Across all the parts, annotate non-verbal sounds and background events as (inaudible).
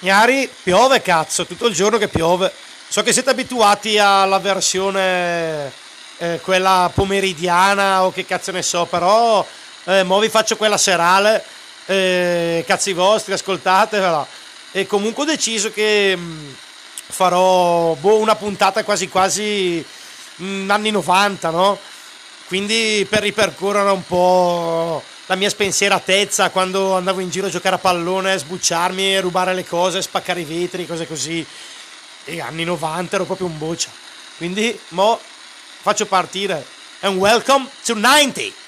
Gnari, piove cazzo, tutto il giorno che piove. So che siete abituati alla versione eh, quella pomeridiana o che cazzo ne so, però eh, mo vi faccio quella serale, eh, cazzi vostri, ascoltatevela. E comunque ho deciso che mh, mm, farò boh, una puntata quasi quasi mh, mm, anni 90, no? Quindi per ripercorrere un po' la mia spensieratezza quando andavo in giro a giocare a pallone, sbucciarmi, rubare le cose, spaccare i vetri, cose così. E anni 90 ero proprio un boccia. Quindi mo faccio partire. And welcome to 90!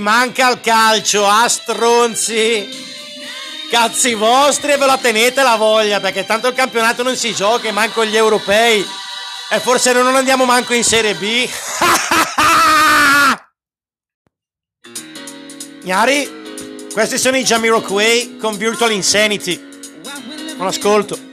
Manca il calcio, a stronzi. Cazzi vostri e ve la tenete la voglia, perché tanto il campionato non si gioca, manco gli europei. E forse non andiamo manco in Serie B. (laughs) Gnari, questi sono i Jamiroquai con Virtual Insanity. Non ascolto.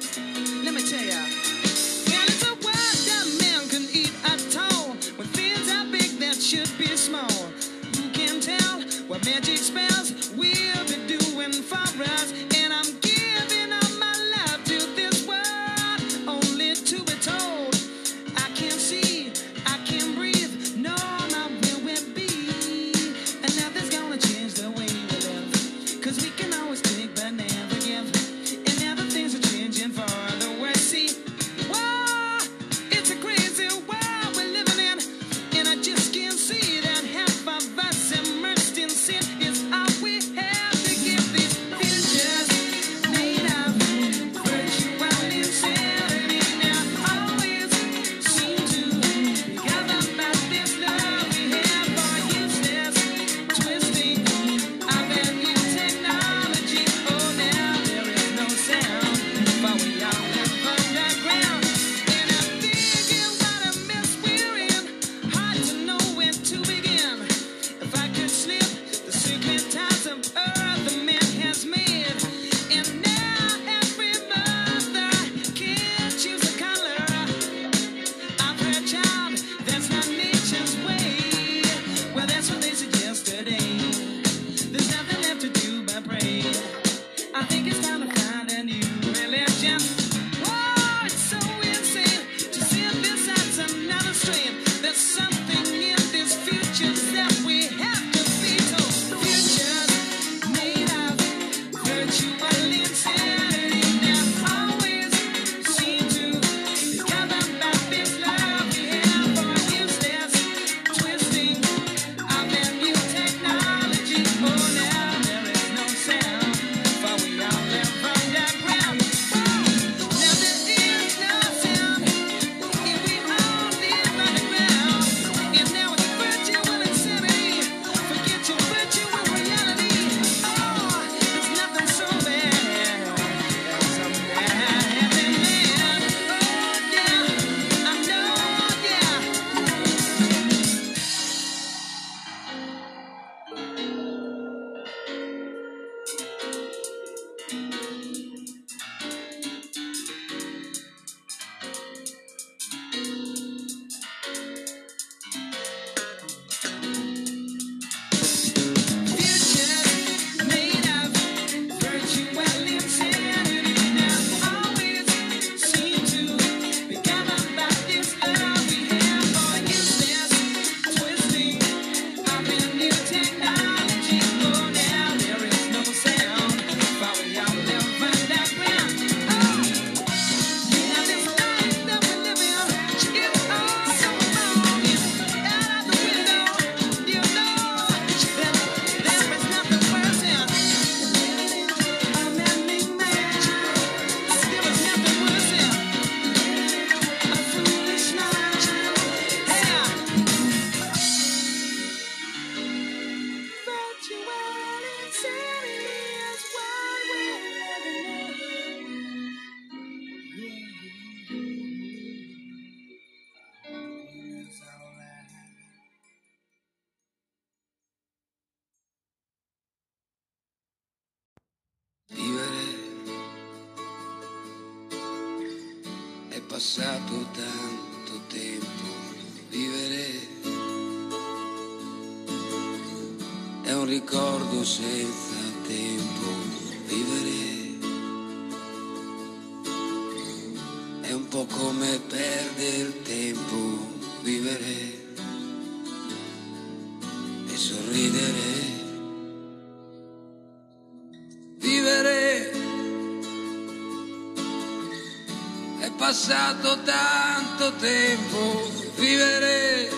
Passato tanto tempo, vivere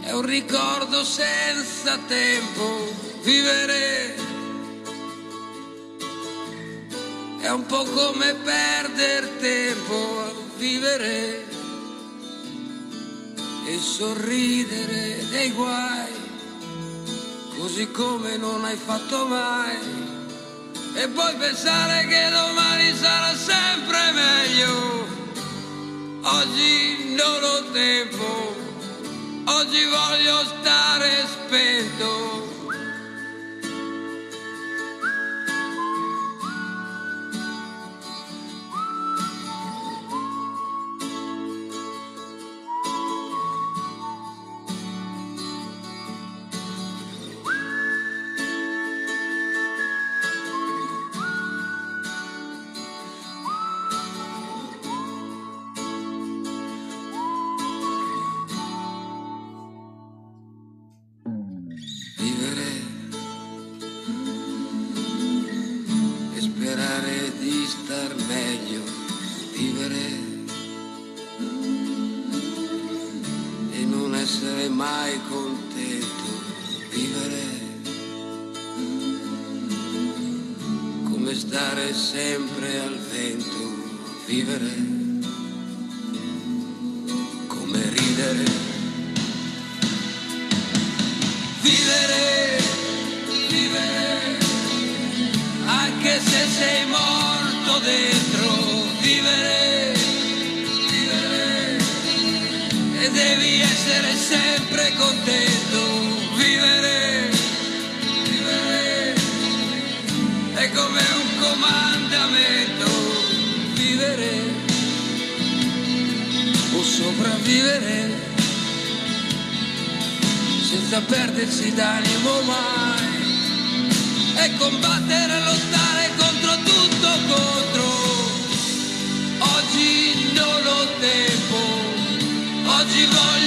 è un ricordo senza tempo, vivere è un po' come perdere tempo, vivere e sorridere dei guai, così come non hai fatto mai, e poi pensare che domani sarà sempre meglio. Oggi non ho tempo, oggi voglio stare spento. Sopravvivere senza perdersi d'animo mai. E combattere e lottare contro tutto contro. Oggi non ho tempo oggi voglio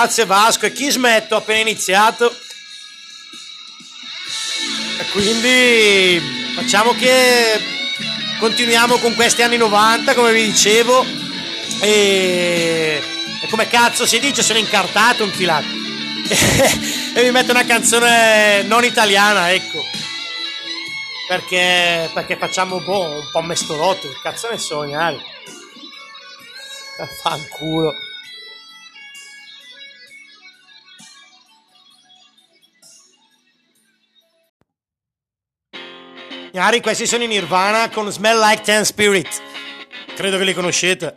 Grazie Vasco e chi smetto appena iniziato. E quindi facciamo che continuiamo con questi anni 90, come vi dicevo. E, e come cazzo si dice, sono incartato, infilato. (laughs) e mi metto una canzone non italiana, ecco. perché, perché facciamo boh, un po' mestolotto, cazzo ne so. Fanculo. Gnari, questi sono in Nirvana con Smell Like Ten Spirit. Credo che li conoscete.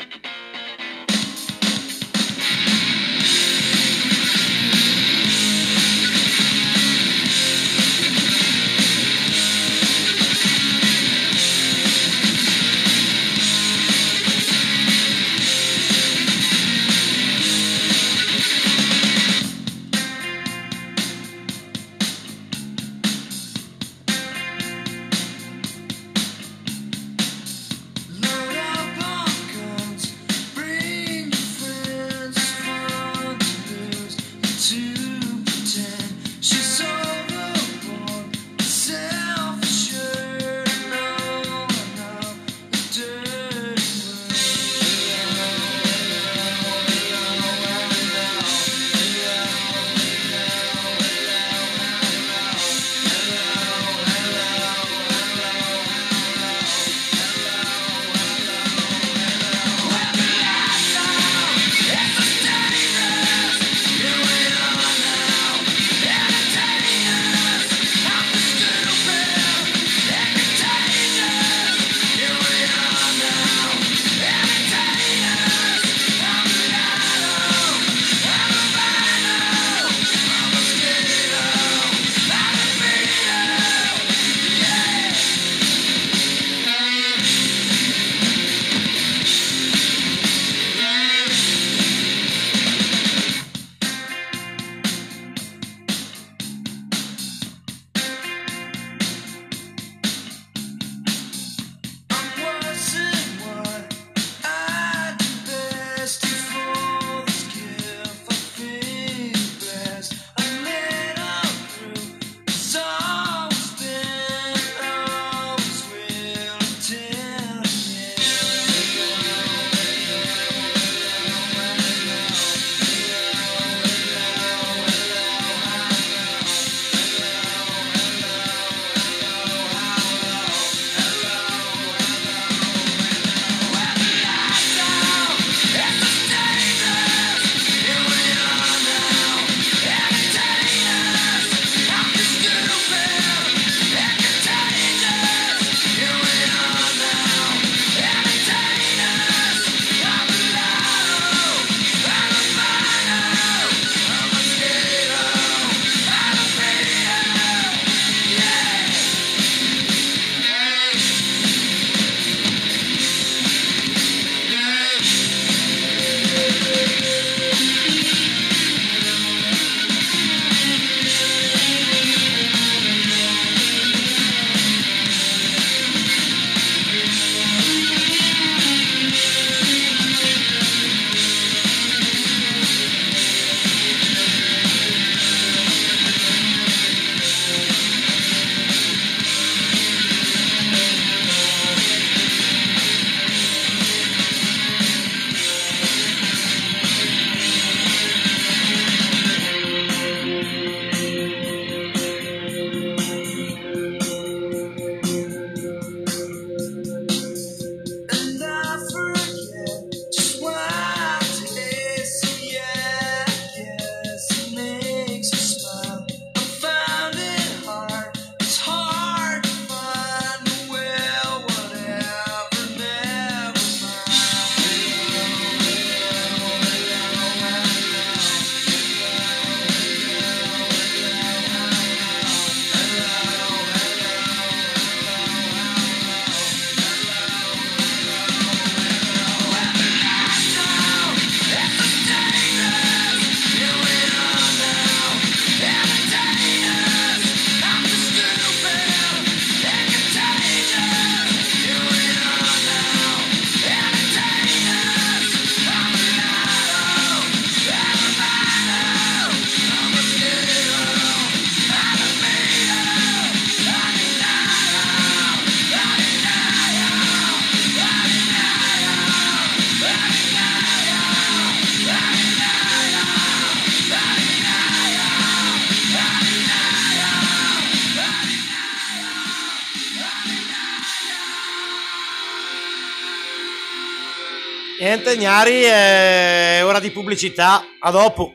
Bagnari, è ora di pubblicità, a dopo.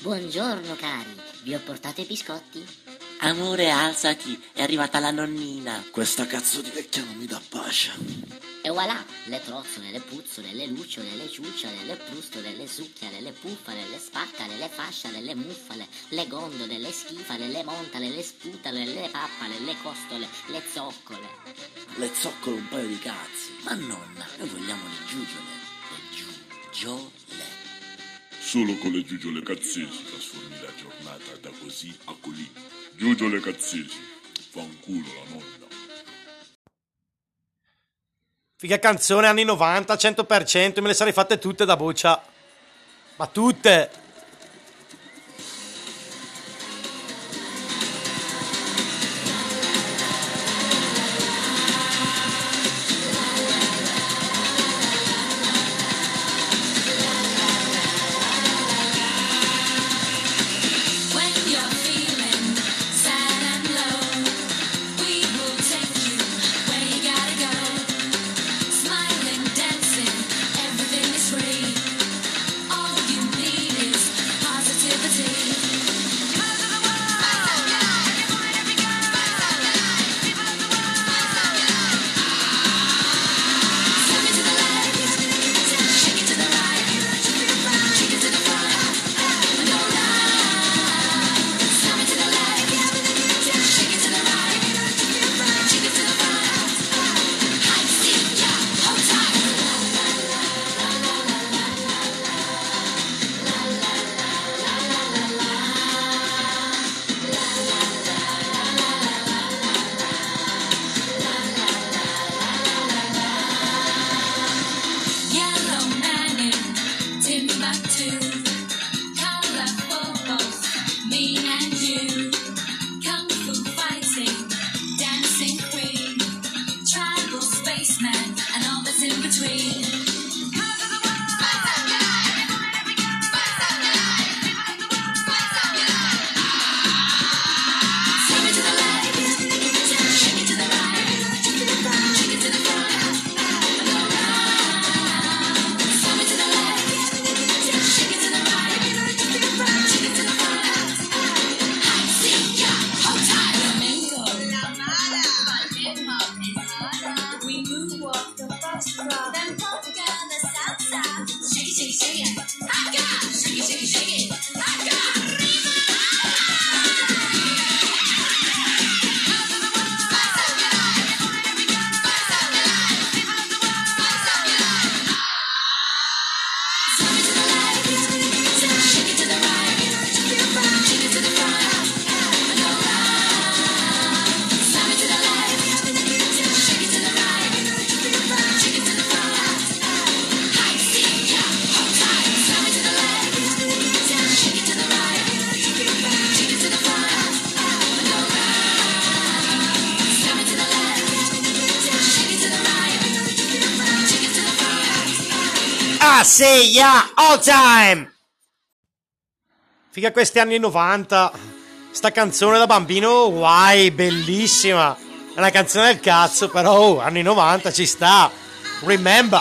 Buongiorno cari, vi ho portato i biscotti? Amore, alzati, è arrivata la nonnina. Questa cazzo di vecchia non mi dà pace. E voilà, le trozzole, le puzzole, le lucciole, le ciucciole, le prustole, le succhiale, le puffale, le spaccale, le fasciale, le muffale, le gondole, le schifale, le montale, le sputale, le pappale, le costole, le zoccole. Le zoccole un paio di cazzi. Ma nonna, noi vogliamo le giugiole. Le giugiole. Solo con le giugiole cazzesi trasformi la giornata da così a colì. Giugiole cazzesi, fanculo la nonna. Figa canzone anni 90, 100%, me le sarei fatte tutte da boccia. Ma tutte! time! Figa questi anni 90, sta canzone da bambino, guai, bellissima. È una canzone del cazzo, però oh, anni 90 ci sta. Remember.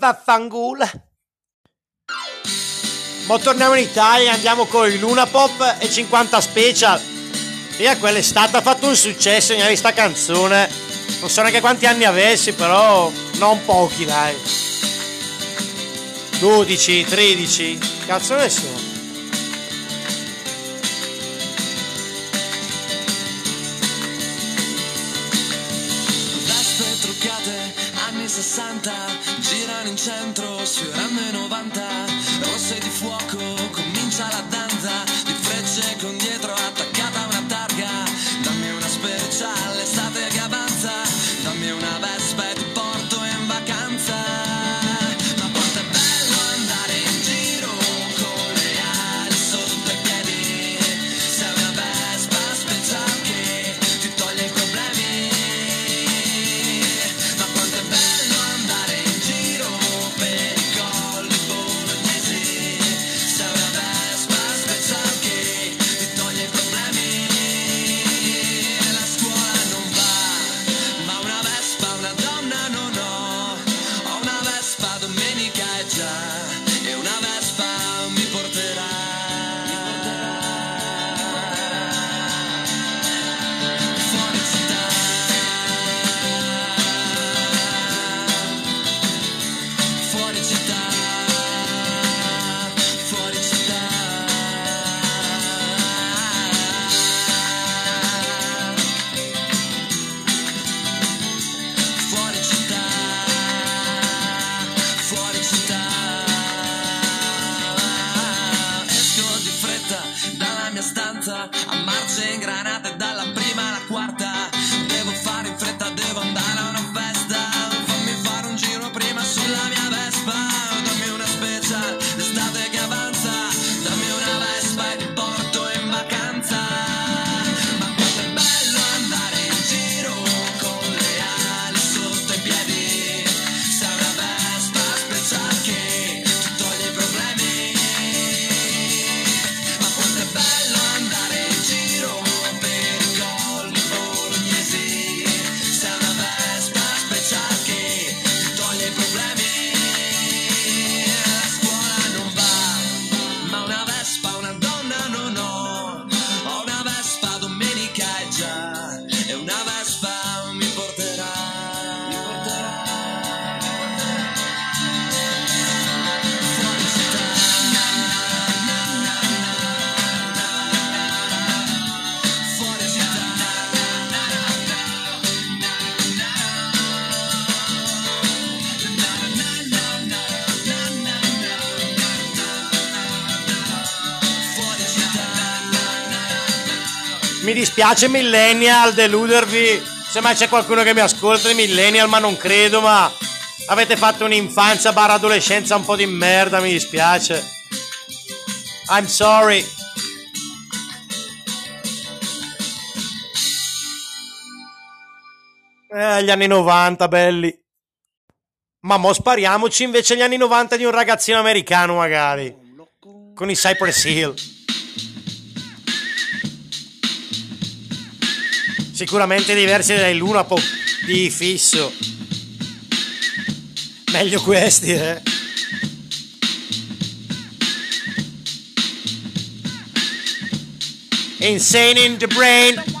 vaffangulo. Ma torniamo in Italia, andiamo con il Luna Pop e 50 Special. E quell'estate ha fatto un successo in questa canzone. Non so neanche quanti anni avessi, però non pochi, dai. 12, 13, cazzo ne sono? 60 girano in centro sfiorando i 90 rosse di fuoco comincia la danza dispiace millennial deludervi. Se mai c'è qualcuno che mi ascolta, millennial, ma non credo, ma avete fatto un'infanzia barra adolescenza un po' di merda, mi dispiace. I'm sorry. Eh, gli anni 90, belli. Ma mo spariamoci invece gli anni 90 di un ragazzino americano, magari. Con i Cypress Hill. sicuramente diversi dai Luna dall'una di fisso. Meglio questi, eh. Insane in the brain.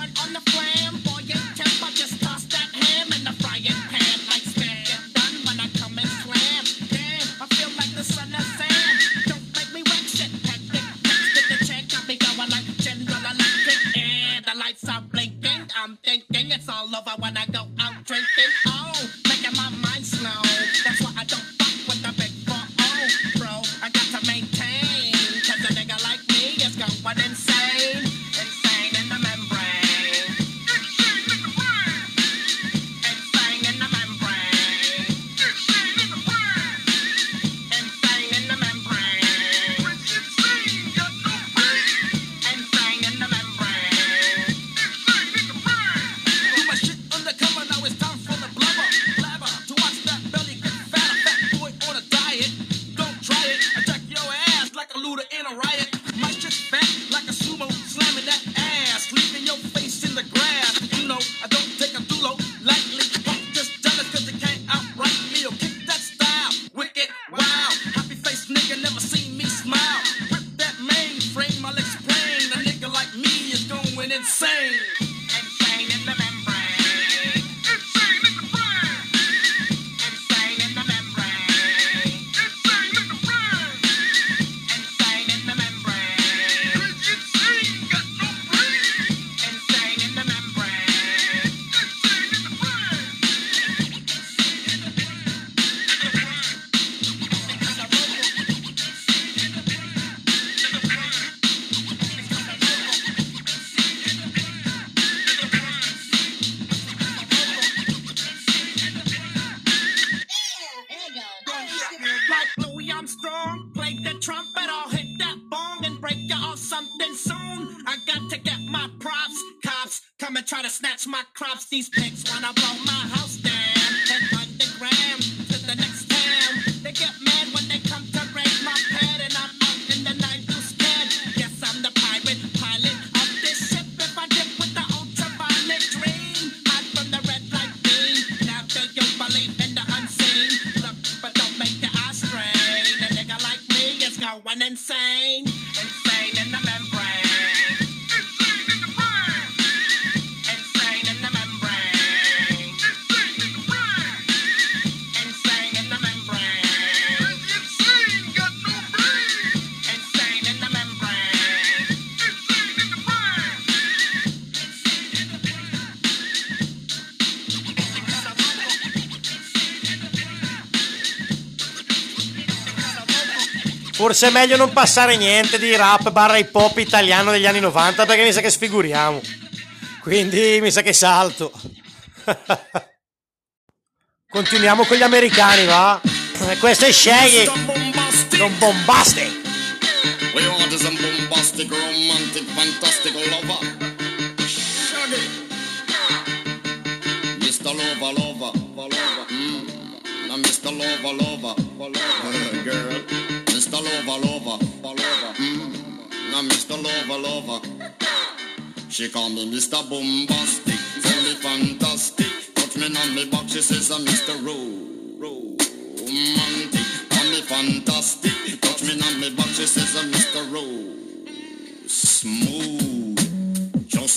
Forse è meglio non passare niente di rap barra hip hop italiano degli anni 90 perché mi sa che sfiguriamo. Quindi mi sa che salto. (laughs) Continuiamo con gli americani, va? E Questo è Shaggy, non bombastic. We want a bombastic, romantic, fantastic lover. Shaggy. Mr. Lover, lover, lover. Mm. Now Mr. Lover, lover, lover. Girl. Lover, lover, lover. Mm. Now Mr. Lover, lover. She call me Mr. Bombastic, tell me fantastic. Touch me on me back, she says I'm Mr. Ro- Romantic. Call me fantastic, touch me on me back, she says I'm Mr. Ro- Smooth.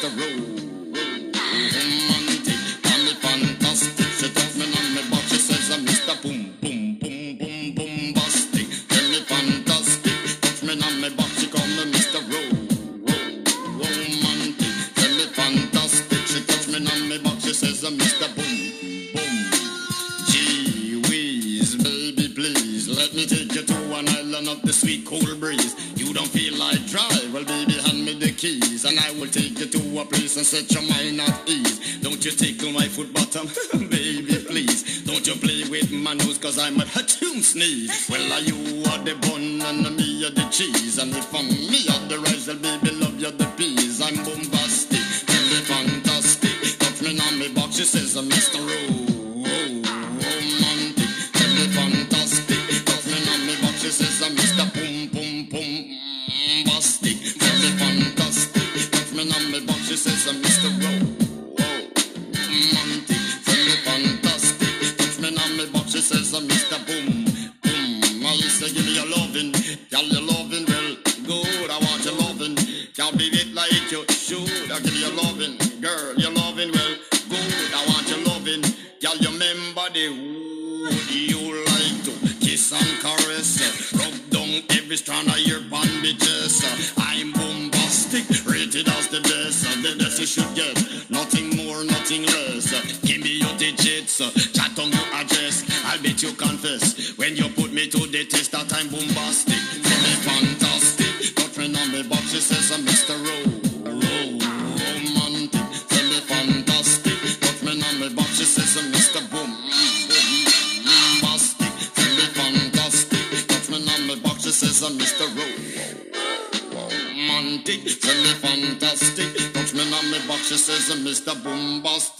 the road. let me take you to an island of the sweet cool breeze. You don't feel like dry, well, baby, to a place and set your mind at ease. Don't you tickle my foot bottom, (laughs) baby, please. Don't you play with my nose, cause I'm a hatchoon sneeze. Well, are you are the bun and me are the cheese, and if I'm me are the rice, well, baby, love you the peas. I'm bombastic, me fantastic. Touch me on me box, she says, I'm Mr. Ro- when you put me to the test that I'm bombastic. Feel me fantastic, touch me on me box, she says I'm Mr. Ro- Ro- Romantic. Me fantastic, touch me on me she says I'm Mr. Bombastic, feel me fantastic. says uh, Mr. Romantic, tell me fantastic. Touch me on me back, she says uh, Mr. Bombastic.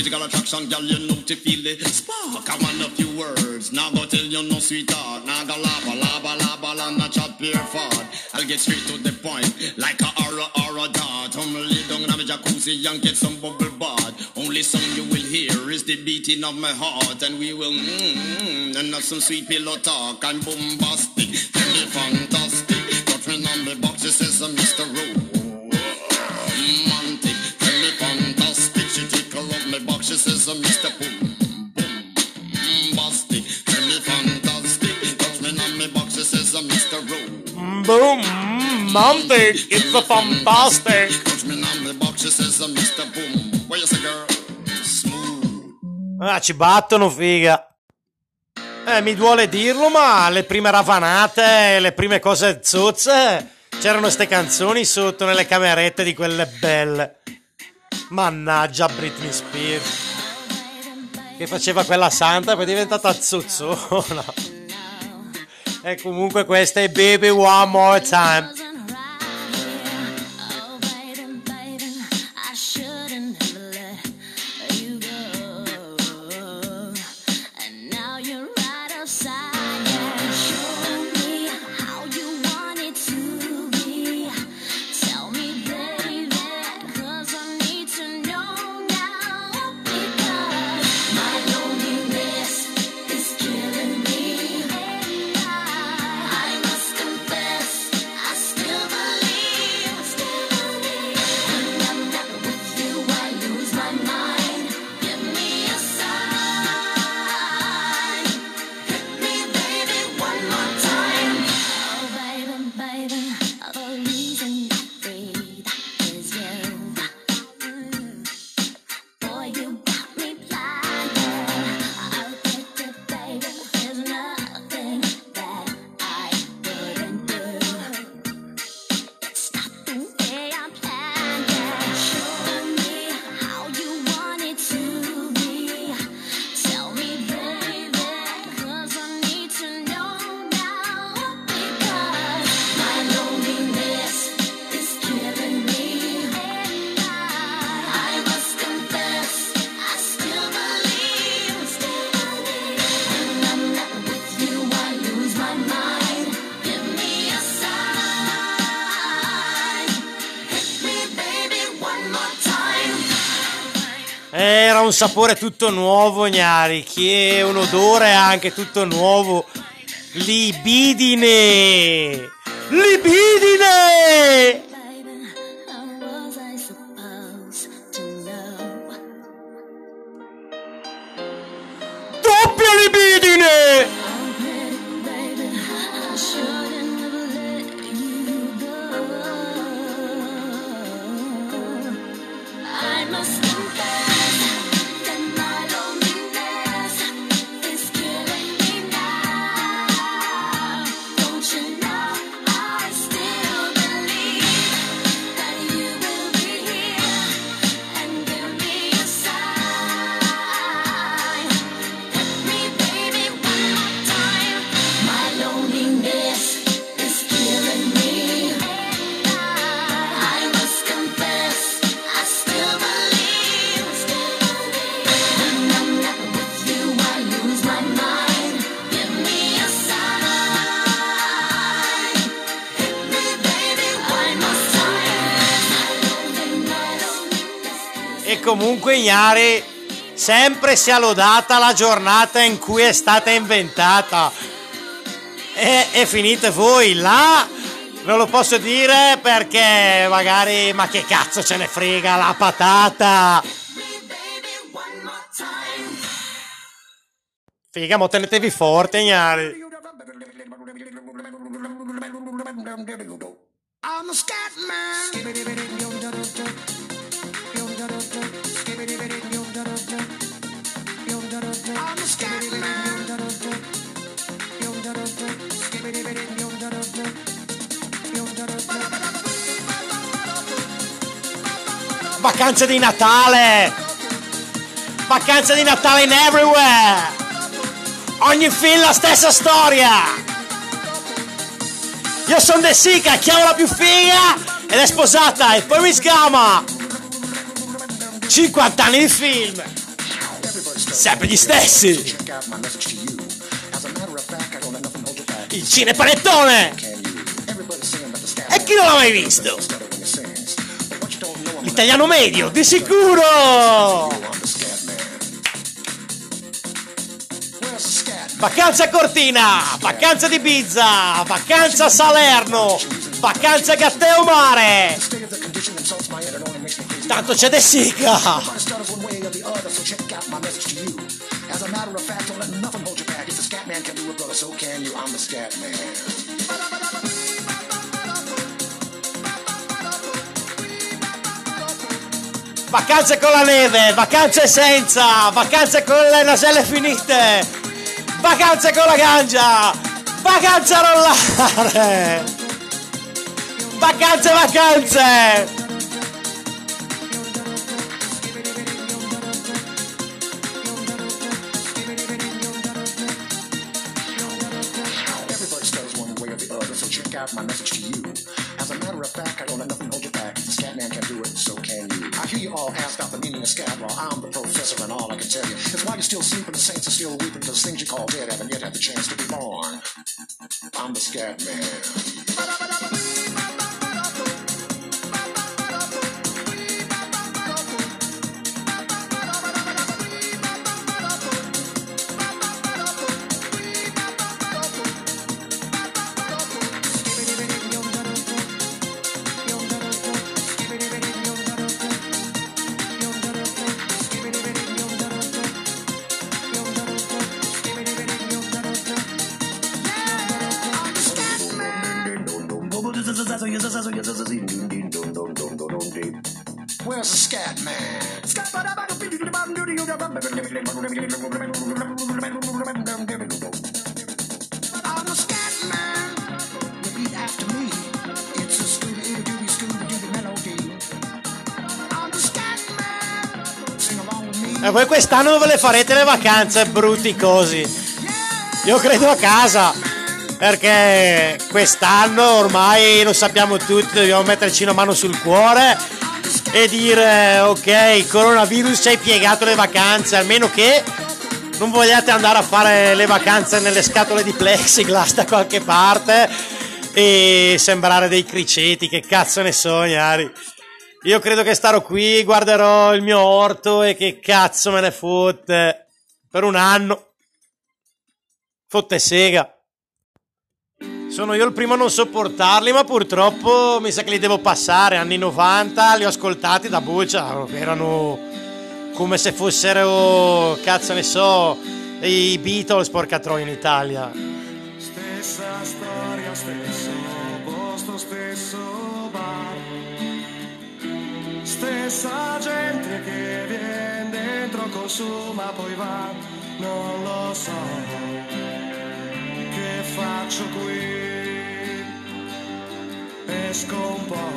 Physical attraction, girl, you know to feel the spark. I want a few words, now go tell you no sweetheart. Now go lava, lava, lava, la, not chat pure fart. I'll get straight to the point, like a aura, aura dart. I'm down in a jacuzzi and get some bubble bath. Only song you will hear is the beating of my heart, and we will mmm, and have some sweet pillow talk. I'm bombastic, me fantastic. Me on the box, she says, uh, Mr. Romantic, Romantic. Boom, romantic, it's a fantastic. Touch me on my box, she says, uh, Mr. Boom. What you say, girl? Smooth. Ah, ci battono, figa. Eh, mi duole dirlo, ma le prime ravanate, le prime cose zozze, c'erano ste canzoni sotto nelle camerette di quelle belle. Mannaggia Britney Spears. Che faceva quella santa e poi è diventata zozzona. E comunque questa è Baby One More Time. Era un sapore tutto nuovo, Gnari, che un odore anche tutto nuovo. Libidine! Libidine! Doppia libidine! Gnari, sempre sia lodata la giornata in cui è stata inventata. E, e finite voi là. Non lo posso dire perché magari, ma che cazzo ce ne frega la patata. Figa, mo tenetevi forte, Gnari. I'm a scat man. Vacanze di Natale! Vacanze di Natale in everywhere! Ogni film la stessa storia. Io sono De Sica, chiamo la più figa ed è sposata e poi mi scama. 50 anni di film. Sempre gli stessi. Il cinepanettone. E chi non l'ha mai visto? L'italiano medio, di sicuro! Vacanza a Cortina, vacanza di Ibiza, vacanza a Salerno, vacanza a Gatteo Mare. Tanto c'è De Sica. Man can do it, brother, so can you. I'm the scat man. Vacanze con la neve, vacanze senza, vacanze con le naselle finite, vacanze con la ganja, vacanze a rollare, vacanze, vacanze. Everybody stutters ask about the meaning of scat, well, I'm the professor, and all I can tell you is why you're still sleeping, the saints are still weeping, because things you call dead haven't yet had the chance to be born. I'm the scat man. Quest'anno dove le farete le vacanze, brutti cosi? Io credo a casa. Perché quest'anno ormai lo sappiamo tutti, dobbiamo metterci una mano sul cuore e dire ok, coronavirus hai piegato le vacanze, almeno che non vogliate andare a fare le vacanze nelle scatole di plexiglass da qualche parte e sembrare dei criceti, che cazzo ne so, ignari. Io credo che starò qui, guarderò il mio orto e che cazzo me ne fotte per un anno. Fotte sega. Sono io il primo a non sopportarli, ma purtroppo mi sa che li devo passare. Anni 90 li ho ascoltati da buccia, erano come se fossero, cazzo ne so, i Beatles porca troia in Italia. Stessa storia, stesso posto, stesso. Stessa gente che viene dentro, consuma, poi va. Non lo so che faccio qui. Esco un po'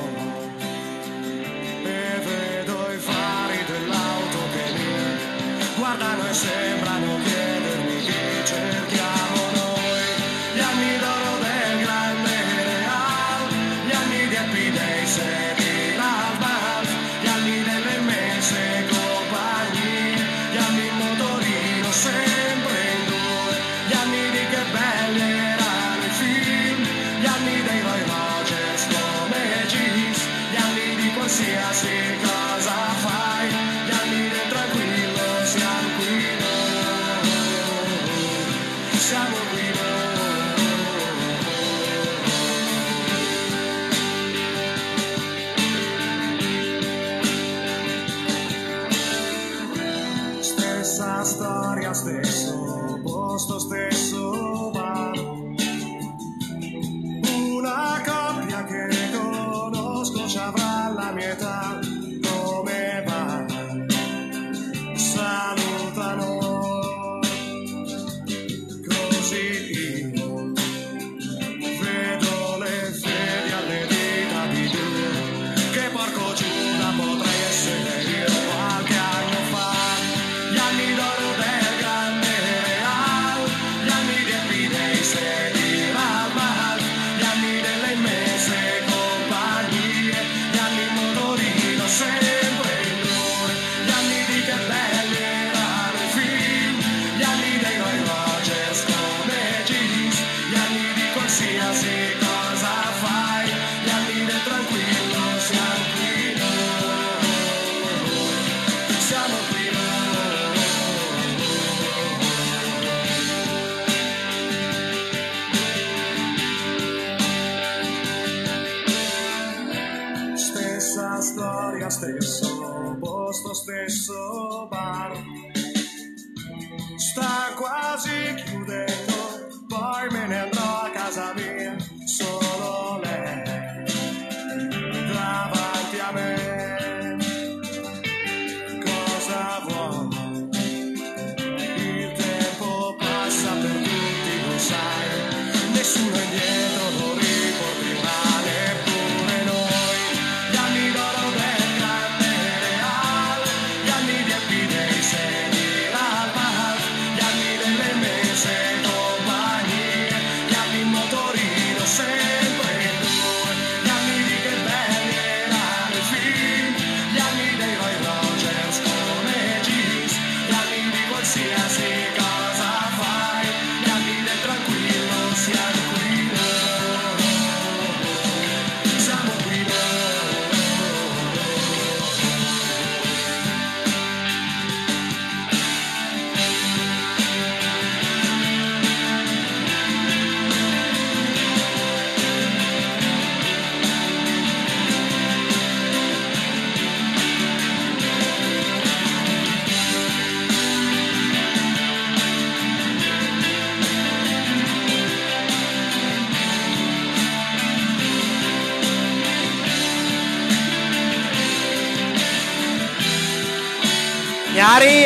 e vedo i fari dell'auto che mi guardano e sembrano chiedermi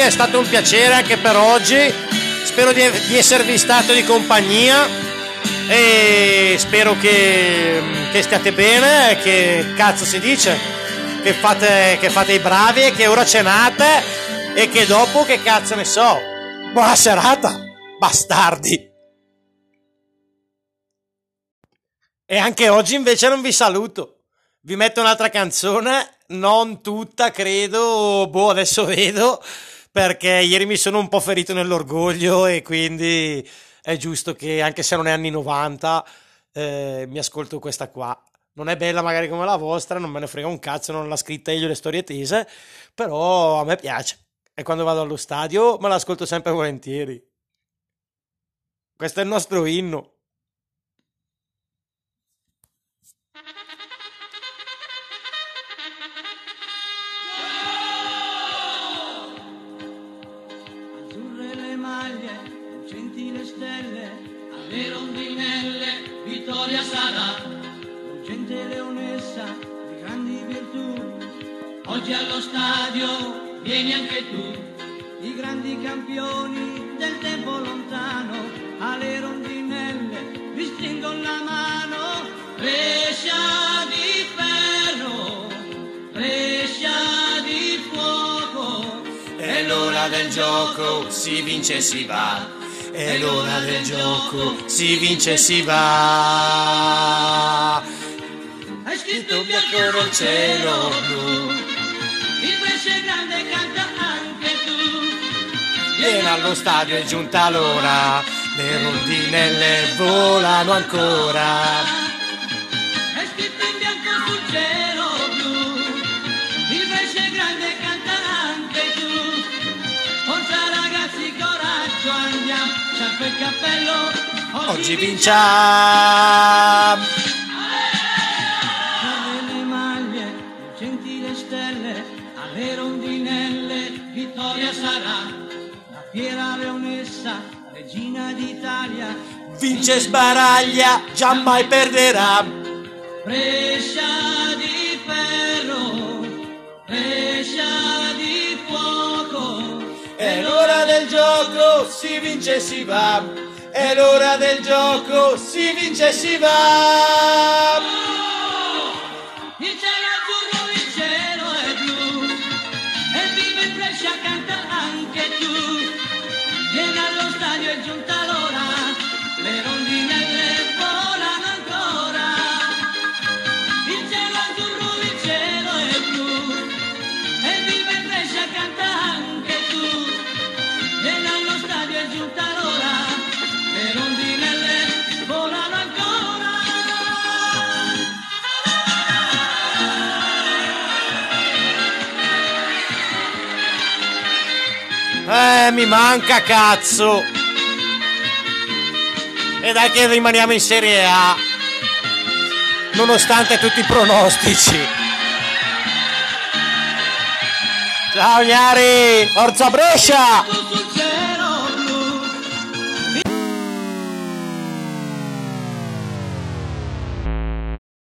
è stato un piacere anche per oggi. Spero di, di esservi stato di compagnia e spero che, che stiate bene, che cazzo si dice, che fate, che fate i bravi e che ora cenate e che dopo che cazzo ne so. Buona serata, bastardi. E anche oggi invece non vi saluto. Vi metto un'altra canzone, non tutta, credo, boh, adesso vedo, perché ieri mi sono un po' ferito nell'orgoglio e quindi è giusto che, anche se non è anni 90, eh, mi ascolto questa qua. Non è bella magari come la vostra, non me ne frega un cazzo, non l'ha scritta io le storie tese, però a me piace. E quando vado allo stadio me l'ascolto sempre volentieri. Questo è il nostro inno. Allo stadio vieni anche tu. I grandi campioni del tempo lontano, alle rondinelle, vi stringono la mano. Brescia di ferro, Brescia di fuoco. È l'ora del gioco, si vince e si va. È l'ora del gioco, si vince e si va. Hai scritto bianco cielo blu, Vieni allo stadio, è giunta l'ora. Le rondinelle volano ancora. Hai scritto in bianco sul cielo blu, il è grande canta anche tu. Forza ragazzi, coraggio, andiamo, sciarpa e cappello, Oggi vinciamo. d'Italia, Vince sbaraglia, giammai perderà. Brescia di ferro, Brescia di fuoco. È l'ora del gioco, si vince e si va. È l'ora del gioco, si vince e si va. Eh, mi manca cazzo. E dai che rimaniamo in Serie A. Nonostante tutti i pronostici. Ciao Gnari, forza Brescia!